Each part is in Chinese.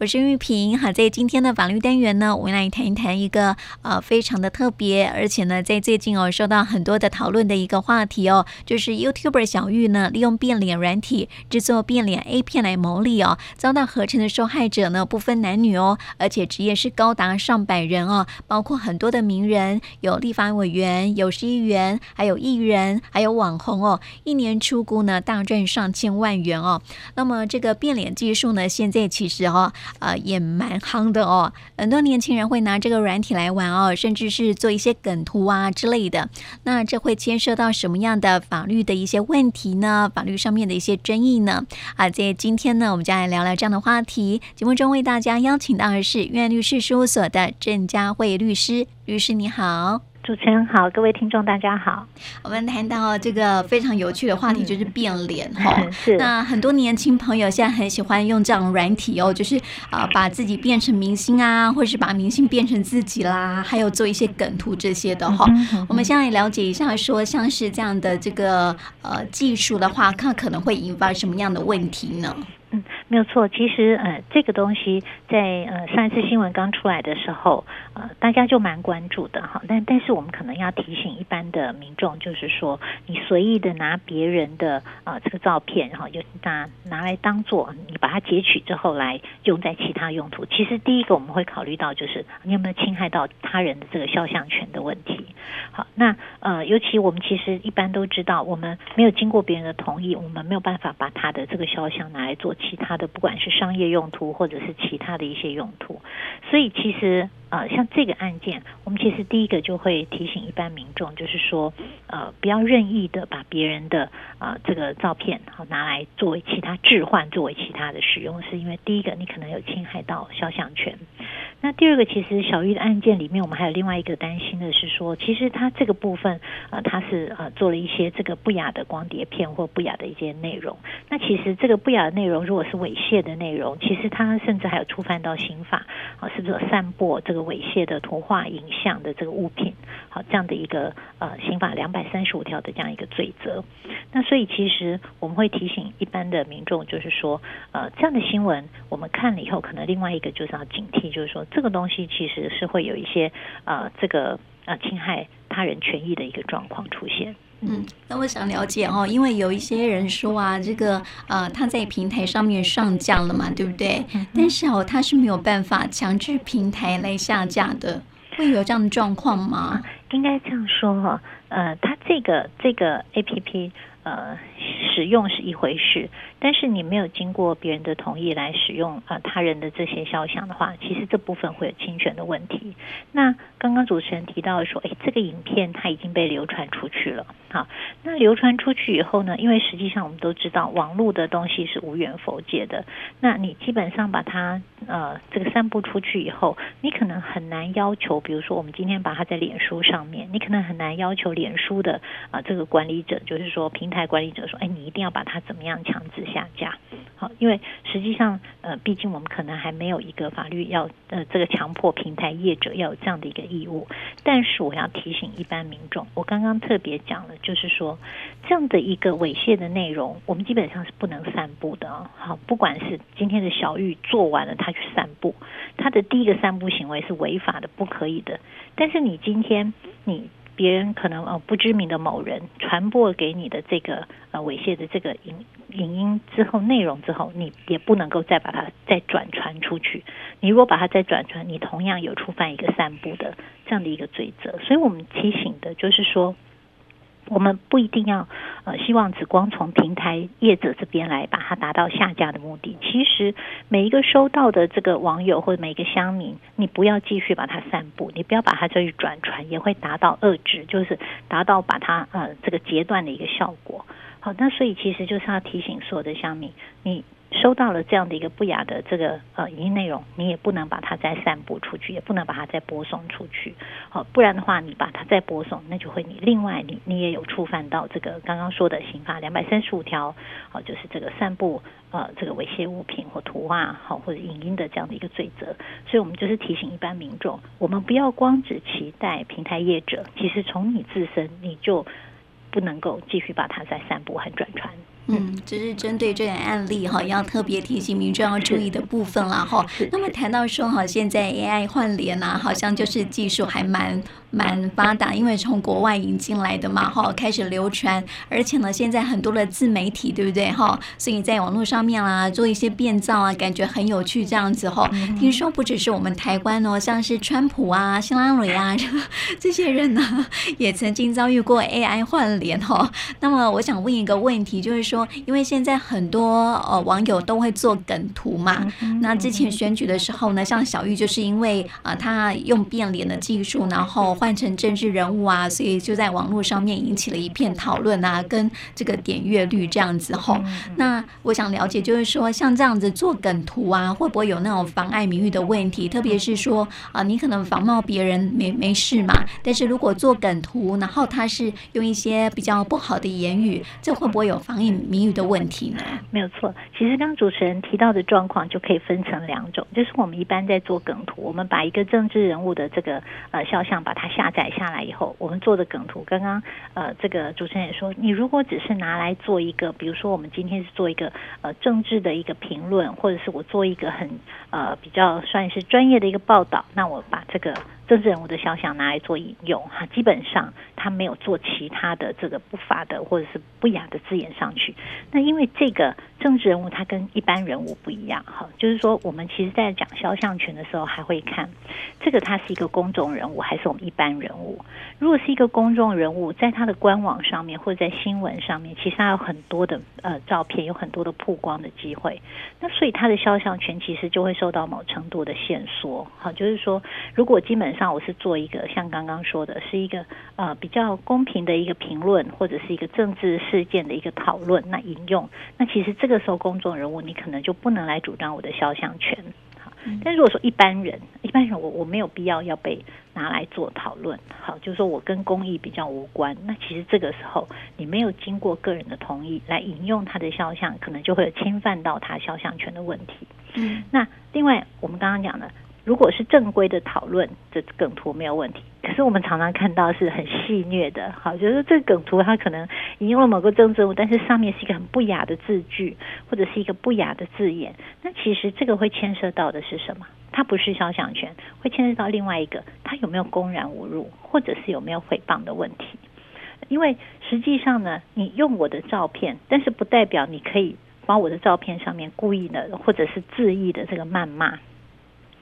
我是玉萍。好，在今天的法律单元呢，我们来谈一谈一个呃非常的特别，而且呢，在最近哦受到很多的讨论的一个话题哦，就是 YouTuber 小玉呢利用变脸软体制作变脸 A 片来牟利哦，遭到合成的受害者呢不分男女哦，而且职业是高达上百人哦，包括很多的名人，有立法委员，有市议员，还有艺人，还有网红哦，一年出估呢大赚上千万元哦。那么这个变脸技术呢，现在其实哦。呃，也蛮夯的哦，很多年轻人会拿这个软体来玩哦，甚至是做一些梗图啊之类的。那这会牵涉到什么样的法律的一些问题呢？法律上面的一些争议呢？啊，在今天呢，我们就来聊聊这样的话题。节目中为大家邀请到的是愿律师事务所的郑佳慧律师，律师你好。主持人好，各位听众大家好。我们谈到这个非常有趣的话题，就是变脸哈、嗯。是。那很多年轻朋友现在很喜欢用这样软体哦，就是啊、呃，把自己变成明星啊，或是把明星变成自己啦，还有做一些梗图这些的哈、嗯嗯。我们现在了解一下，说像是这样的这个呃技术的话，看可能会引发什么样的问题呢？嗯，没有错。其实，呃，这个东西在呃上一次新闻刚出来的时候，呃，大家就蛮关注的哈。但但是我们可能要提醒一般的民众，就是说，你随意的拿别人的呃这个照片，然后，就拿拿来当做你把它截取之后来用在其他用途。其实第一个我们会考虑到就是你有没有侵害到他人的这个肖像权的问题。好，那呃，尤其我们其实一般都知道，我们没有经过别人的同意，我们没有办法把他的这个肖像拿来做。其他的不管是商业用途或者是其他的一些用途，所以其实呃像这个案件，我们其实第一个就会提醒一般民众，就是说呃不要任意的把别人的啊、呃、这个照片好拿来作为其他置换作为其他的使用，是因为第一个你可能有侵害到肖像权。那第二个，其实小玉的案件里面，我们还有另外一个担心的是说，其实他这个部分，呃，他是呃做了一些这个不雅的光碟片或不雅的一些内容。那其实这个不雅的内容，如果是猥亵的内容，其实他甚至还有触犯到刑法，啊，是不是有散播这个猥亵的图画、影像的这个物品？好，这样的一个呃刑法两百三十五条的这样一个罪责。那所以其实我们会提醒一般的民众，就是说，呃，这样的新闻我们看了以后，可能另外一个就是要警惕，就是说。这个东西其实是会有一些呃，这个呃侵害他人权益的一个状况出现。嗯，那我想了解哦，因为有一些人说啊，这个呃他在平台上面上架了嘛，对不对？嗯、但是哦，他是没有办法强制平台来下架的，会有这样的状况吗？应该这样说哈，呃，他这个这个 APP 呃使用是一回事。但是你没有经过别人的同意来使用呃他人的这些肖像的话，其实这部分会有侵权的问题。那刚刚主持人提到说，哎，这个影片它已经被流传出去了，好，那流传出去以后呢，因为实际上我们都知道网络的东西是无远弗届的，那你基本上把它呃这个散布出去以后，你可能很难要求，比如说我们今天把它在脸书上面，你可能很难要求脸书的啊、这个管理者，就是说平台管理者说，哎，你一定要把它怎么样强制。下架，好，因为实际上，呃，毕竟我们可能还没有一个法律要，呃，这个强迫平台业者要有这样的一个义务。但是我要提醒一般民众，我刚刚特别讲了，就是说，这样的一个猥亵的内容，我们基本上是不能散布的啊。好，不管是今天的小玉做完了，他去散布，他的第一个散布行为是违法的，不可以的。但是你今天你。别人可能呃不知名的某人传播给你的这个呃猥亵的这个影影音之后内容之后，你也不能够再把它再转传出去。你如果把它再转传，你同样有触犯一个散布的这样的一个罪责。所以我们提醒的就是说。我们不一定要呃，希望只光从平台业者这边来把它达到下架的目的。其实每一个收到的这个网友或者每一个乡民，你不要继续把它散布，你不要把它再去转传，也会达到遏制，就是达到把它呃这个截断的一个效果。好，那所以其实就是要提醒所有的乡民，你。收到了这样的一个不雅的这个呃影音内容，你也不能把它再散布出去，也不能把它再播送出去。好，不然的话，你把它再播送，那就会你另外你你也有触犯到这个刚刚说的刑法两百三十五条，好，就是这个散布呃这个猥亵物品或图画好或者影音的这样的一个罪责。所以我们就是提醒一般民众，我们不要光只期待平台业者，其实从你自身你就不能够继续把它再散布和转传。嗯，这是针对这个案例哈，要特别提醒民众要注意的部分了哈。那么谈到说哈，现在 AI 换脸呐，好像就是技术还蛮蛮发达，因为从国外引进来的嘛哈，开始流传，而且呢，现在很多的自媒体对不对哈？所以在网络上面啦，做一些变造啊，感觉很有趣这样子哈。听说不只是我们台湾哦，像是川普啊、希拉蕊啊 这些人呢，也曾经遭遇过 AI 换脸哈。那么我想问一个问题，就是说。因为现在很多呃网友都会做梗图嘛，那之前选举的时候呢，像小玉就是因为啊、呃、他用变脸的技术，然后换成政治人物啊，所以就在网络上面引起了一片讨论啊，跟这个点阅率这样子吼。那我想了解，就是说像这样子做梗图啊，会不会有那种妨碍名誉的问题？特别是说啊、呃，你可能仿冒别人没没事嘛，但是如果做梗图，然后他是用一些比较不好的言语，这会不会有妨碍名誉的问题呢？没有错，其实刚刚主持人提到的状况就可以分成两种，就是我们一般在做梗图，我们把一个政治人物的这个呃肖像把它下载下来以后，我们做的梗图，刚刚呃这个主持人也说，你如果只是拿来做一个，比如说我们今天是做一个呃政治的一个评论，或者是我做一个很呃比较算是专业的一个报道，那我把这个。政治人物的肖像拿来做引用，哈，基本上他没有做其他的这个不法的或者是不雅的字眼上去。那因为这个政治人物他跟一般人物不一样，哈，就是说我们其实在讲肖像权的时候，还会看这个他是一个公众人物还是我们一般人物。如果是一个公众人物，在他的官网上面或者在新闻上面，其实他有很多的呃照片，有很多的曝光的机会。那所以他的肖像权其实就会受到某程度的限缩，好，就是说如果基本上。我是做一个像刚刚说的，是一个呃比较公平的一个评论，或者是一个政治事件的一个讨论。那引用，那其实这个时候公众人物你可能就不能来主张我的肖像权。好，但如果说一般人，一般人我我没有必要要被拿来做讨论。好，就是说我跟公益比较无关。那其实这个时候你没有经过个人的同意来引用他的肖像，可能就会有侵犯到他肖像权的问题。嗯，那另外我们刚刚讲的。如果是正规的讨论，这梗图没有问题。可是我们常常看到是很戏谑的，好，就是这个梗图它可能引用了某个政治物，但是上面是一个很不雅的字句，或者是一个不雅的字眼。那其实这个会牵涉到的是什么？它不是肖像权，会牵涉到另外一个，它有没有公然侮辱，或者是有没有诽谤的问题？因为实际上呢，你用我的照片，但是不代表你可以把我的照片上面故意的或者是恣意的这个谩骂。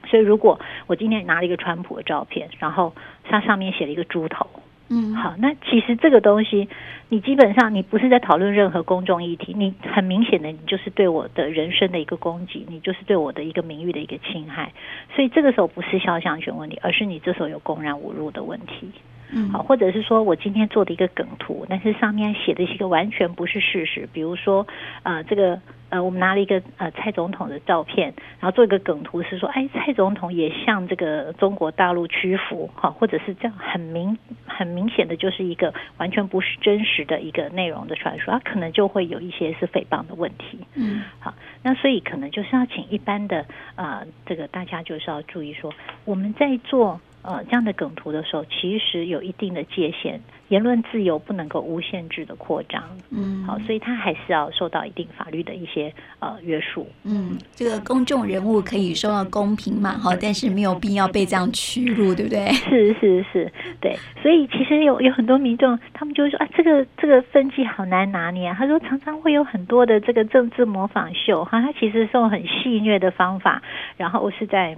所以，如果我今天拿了一个川普的照片，然后它上面写了一个猪头，嗯，好，那其实这个东西，你基本上你不是在讨论任何公众议题，你很明显的你就是对我的人身的一个攻击，你就是对我的一个名誉的一个侵害。所以这个时候不是肖像权问题，而是你这时候有公然侮辱的问题。嗯，好，或者是说我今天做的一个梗图，但是上面写的是一个完全不是事实，比如说，呃，这个呃，我们拿了一个呃蔡总统的照片，然后做一个梗图，是说，哎，蔡总统也向这个中国大陆屈服，哈，或者是这样很明很明显的就是一个完全不是真实的一个内容的传说，它可能就会有一些是诽谤的问题。嗯，好，那所以可能就是要请一般的呃，这个大家就是要注意说，我们在做。呃，这样的梗图的时候，其实有一定的界限，言论自由不能够无限制的扩张。嗯，好，所以他还是要受到一定法律的一些呃约束。嗯，这个公众人物可以受到公平嘛？好，但是没有必要被这样屈辱，对不对？是是是，对。所以其实有有很多民众，他们就会说啊，这个这个分际好难拿捏啊。他说常常会有很多的这个政治模仿秀，哈，他其实是用很戏谑的方法，然后是在。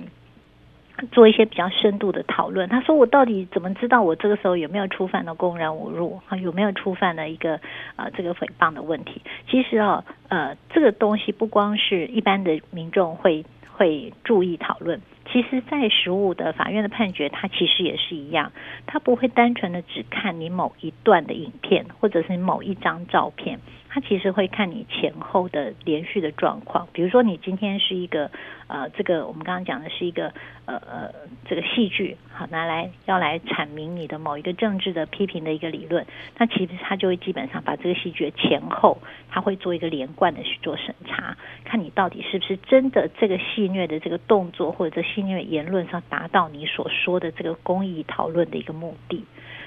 做一些比较深度的讨论。他说：“我到底怎么知道我这个时候有没有触犯了公然侮辱？啊，有没有触犯了一个啊这个诽谤的问题？其实啊，呃，这个东西不光是一般的民众会会注意讨论，其实在实务的法院的判决，它其实也是一样，它不会单纯的只看你某一段的影片或者是某一张照片。”他其实会看你前后的连续的状况，比如说你今天是一个呃，这个我们刚刚讲的是一个呃呃这个戏剧，好拿来要来阐明你的某一个政治的批评的一个理论，那其实他就会基本上把这个戏剧的前后，他会做一个连贯的去做审查，看你到底是不是真的这个戏谑的这个动作或者这戏谑的言论上达到你所说的这个公益讨论的一个目的，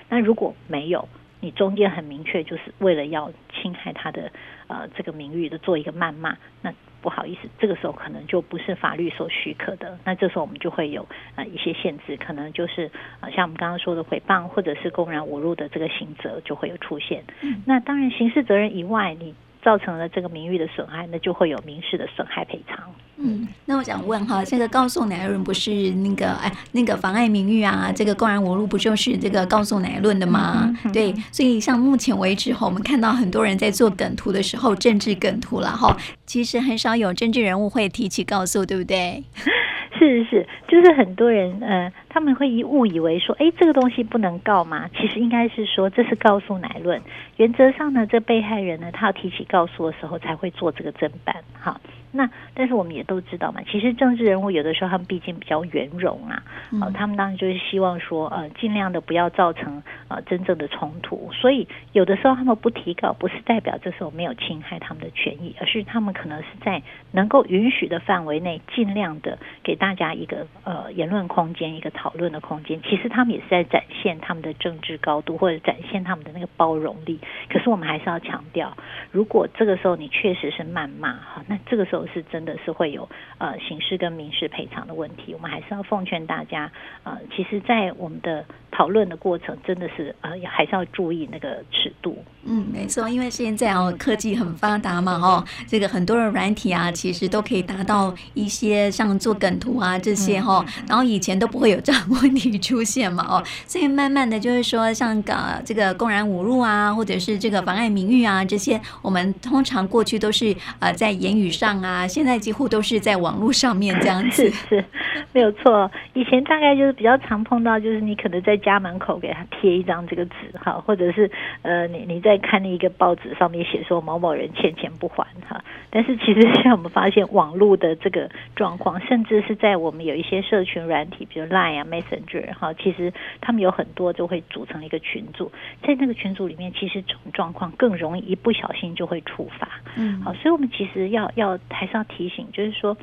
那如果没有。你中间很明确，就是为了要侵害他的呃这个名誉的做一个谩骂，那不好意思，这个时候可能就不是法律所许可的。那这时候我们就会有呃一些限制，可能就是呃像我们刚刚说的诽谤或者是公然侮辱的这个刑责就会有出现。那当然刑事责任以外，你。造成了这个名誉的损害，那就会有民事的损害赔偿。嗯，那我想问哈，这个告诉乃论不是那个哎，那个妨碍名誉啊，这个公然侮辱不就是这个告诉乃论的吗？嗯嗯、对，所以像目前为止哈，我们看到很多人在做梗图的时候，政治梗图了哈，其实很少有政治人物会提起告诉，对不对？是是是，就是很多人呃，他们会误以为说，哎，这个东西不能告吗？其实应该是说，这是告诉乃论。原则上呢，这被害人呢，他要提起告诉的时候，才会做这个侦办，哈。那但是我们也都知道嘛，其实政治人物有的时候他们毕竟比较圆融啊，呃，他们当然就是希望说呃尽量的不要造成呃真正的冲突，所以有的时候他们不提告，不是代表这时候没有侵害他们的权益，而是他们可能是在能够允许的范围内，尽量的给大家一个呃言论空间，一个讨论的空间。其实他们也是在展现他们的政治高度，或者展现他们的那个包容力。可是我们还是要强调，如果这个时候你确实是谩骂哈，那这个时候。是真的是会有呃刑事跟民事赔偿的问题，我们还是要奉劝大家呃，其实，在我们的讨论的过程，真的是呃，还是要注意那个尺度。嗯，没错，因为现在哦，科技很发达嘛，哦，这个很多的软体啊，其实都可以达到一些像做梗图啊这些哈、哦，然后以前都不会有这样问题出现嘛，哦，所以慢慢的就是说，像呃这个公然侮辱啊，或者是这个妨碍名誉啊这些，我们通常过去都是呃在言语上啊。啊，现在几乎都是在网络上面这样子，是，是没有错。以前大概就是比较常碰到，就是你可能在家门口给他贴一张这个纸哈，或者是呃，你你在看一个报纸上面写说某某人欠钱不还哈。但是其实现在我们发现网络的这个状况，甚至是在我们有一些社群软体，比如 Line 啊、Messenger 哈，其实他们有很多就会组成一个群组，在那个群组里面，其实这种状况更容易一不小心就会触发。嗯，好，所以我们其实要要还是要提醒，就是说，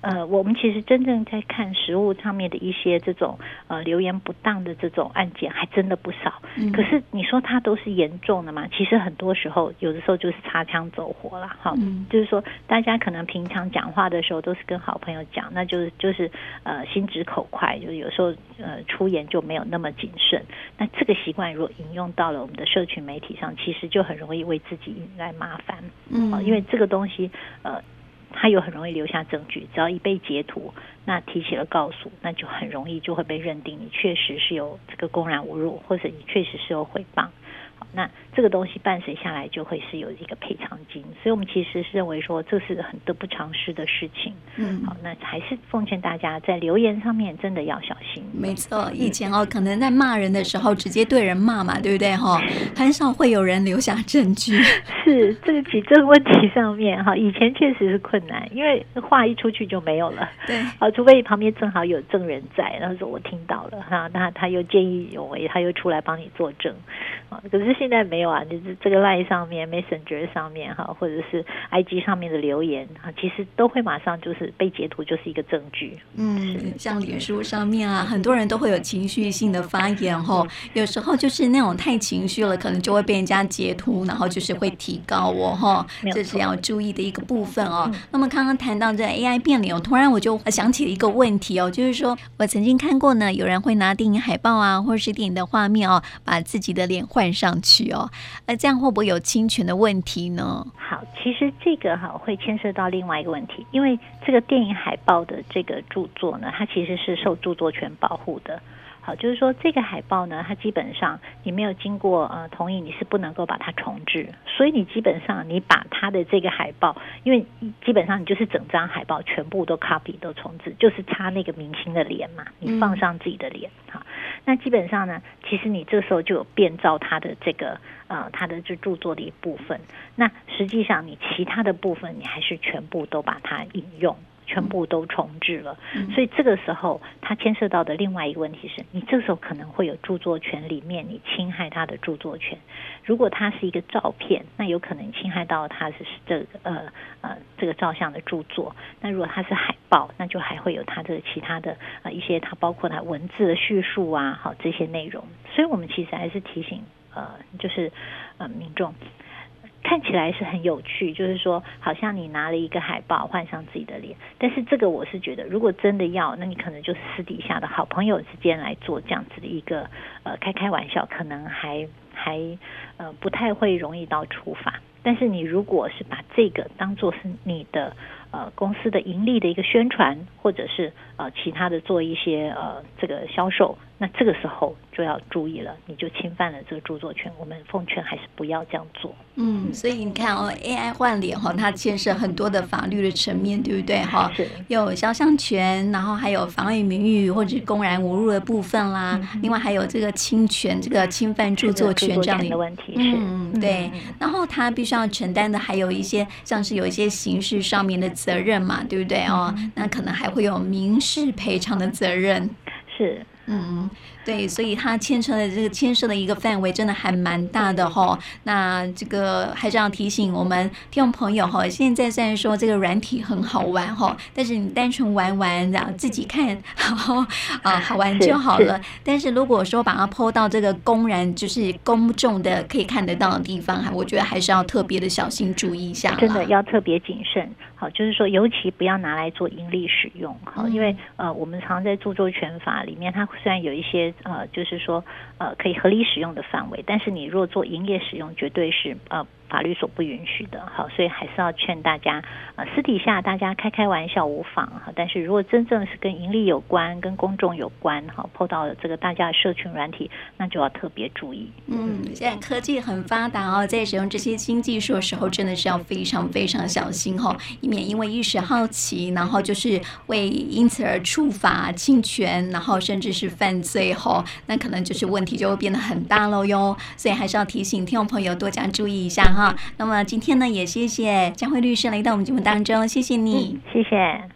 呃，我们其实真正在看实物上面的一些这种呃留言不当的这种案件，还真的不少。嗯，可是你说它都是严重的嘛？其实很多时候，有的时候就是擦枪走火了。哈，嗯，就是说大家可能平常讲话的时候都是跟好朋友讲，那就是就是呃心直口快，就有时候呃出言就没有那么谨慎。那这个习惯如果引用到了我们的社群媒体上，其实就很容易为自己引来麻烦。嗯，因为这个东西呃。他又很容易留下证据，只要一被截图，那提起了告诉，那就很容易就会被认定你确实是有这个公然侮辱，或者你确实是有诽谤。那这个东西伴随下来就会是有一个赔偿金，所以我们其实是认为说这是很得不偿失的事情。嗯，好，那还是奉劝大家在留言上面真的要小心。没错，以前哦，可能在骂人的时候直接对人骂嘛，对不对哈？很少会有人留下证据。是这个举证问题上面哈，以前确实是困难，因为话一出去就没有了。对，啊，除非你旁边正好有证人在，然后说我听到了哈，那他又见义勇为，他又出来帮你作证。啊，可是现在没有啊，就是这个 Line 上面、Messenger 上面哈，或者是 IG 上面的留言啊，其实都会马上就是被截图，就是一个证据。嗯，像脸书上面啊，很多人都会有情绪性的发言哦，有时候就是那种太情绪了，可能就会被人家截图，然后就是会提高我哈，这是要注意的一个部分哦。那么刚刚谈到这 AI 变脸，突然我就想起了一个问题哦，就是说我曾经看过呢，有人会拿电影海报啊，或者是电影的画面哦，把自己的脸换上去哦，那这样会不会有侵权的问题呢？好，其实这个哈会牵涉到另外一个问题，因为这个电影海报的这个著作呢，它其实是受著作权保护的。好，就是说这个海报呢，它基本上你没有经过呃同意，你是不能够把它重置。所以你基本上你把它的这个海报，因为基本上你就是整张海报全部都 copy 都重置，就是差那个明星的脸嘛，你放上自己的脸哈。那基本上呢，其实你这时候就有变造它的这个呃，它的这著作的一部分。那实际上你其他的部分，你还是全部都把它引用。全部都重置了，所以这个时候它牵涉到的另外一个问题是，你这时候可能会有著作权里面你侵害他的著作权。如果它是一个照片，那有可能侵害到它是这个呃呃这个照相的著作。那如果它是海报，那就还会有它的其他的呃一些它包括它文字的叙述啊，好这些内容。所以我们其实还是提醒。呃，就是呃民众。看起来是很有趣，就是说，好像你拿了一个海报换上自己的脸，但是这个我是觉得，如果真的要，那你可能就是私底下的好朋友之间来做这样子的一个呃开开玩笑，可能还还呃不太会容易到处罚。但是你如果是把这个当做是你的呃公司的盈利的一个宣传，或者是呃其他的做一些呃这个销售。那这个时候就要注意了，你就侵犯了这个著作权。我们奉劝还是不要这样做。嗯，所以你看哦，AI 换脸哈，它牵涉很多的法律的层面，对不对哈？是。有肖像权，然后还有妨碍名誉或者公然侮辱的部分啦。嗯、另外还有这个侵权，这个侵犯著作权这样的问题。是。嗯，对。然后他必须要承担的还有一些，像是有一些刑事上面的责任嘛，对不对哦？嗯、那可能还会有民事赔偿的责任。是。嗯，对，所以它牵扯的这个牵涉的一个范围真的还蛮大的哈、哦。那这个还是要提醒我们听众朋友哈，现在虽然说这个软体很好玩哈，但是你单纯玩玩，然后自己看，然后 啊好玩就好了。但是如果说把它 PO 到这个公然就是公众的可以看得到的地方，哈，我觉得还是要特别的小心注意一下，真的要特别谨慎。好，就是说，尤其不要拿来做盈利使用。好，因为呃，我们常在著作权法里面，它虽然有一些呃，就是说呃，可以合理使用的范围，但是你若做营业使用，绝对是呃。法律所不允许的，好，所以还是要劝大家，呃，私底下大家开开玩笑无妨哈。但是如果真正是跟盈利有关、跟公众有关，哈，碰到了这个大家的社群软体，那就要特别注意。嗯，现在科技很发达哦，在使用这些新技术的时候，真的是要非常非常小心哈，以免因为一时好奇，然后就是会因此而触法侵权，然后甚至是犯罪哈，那可能就是问题就会变得很大了哟。所以还是要提醒听众朋友多加注意一下。哈，那么今天呢，也谢谢佳慧律师来到我们节目当中，谢谢你，谢谢。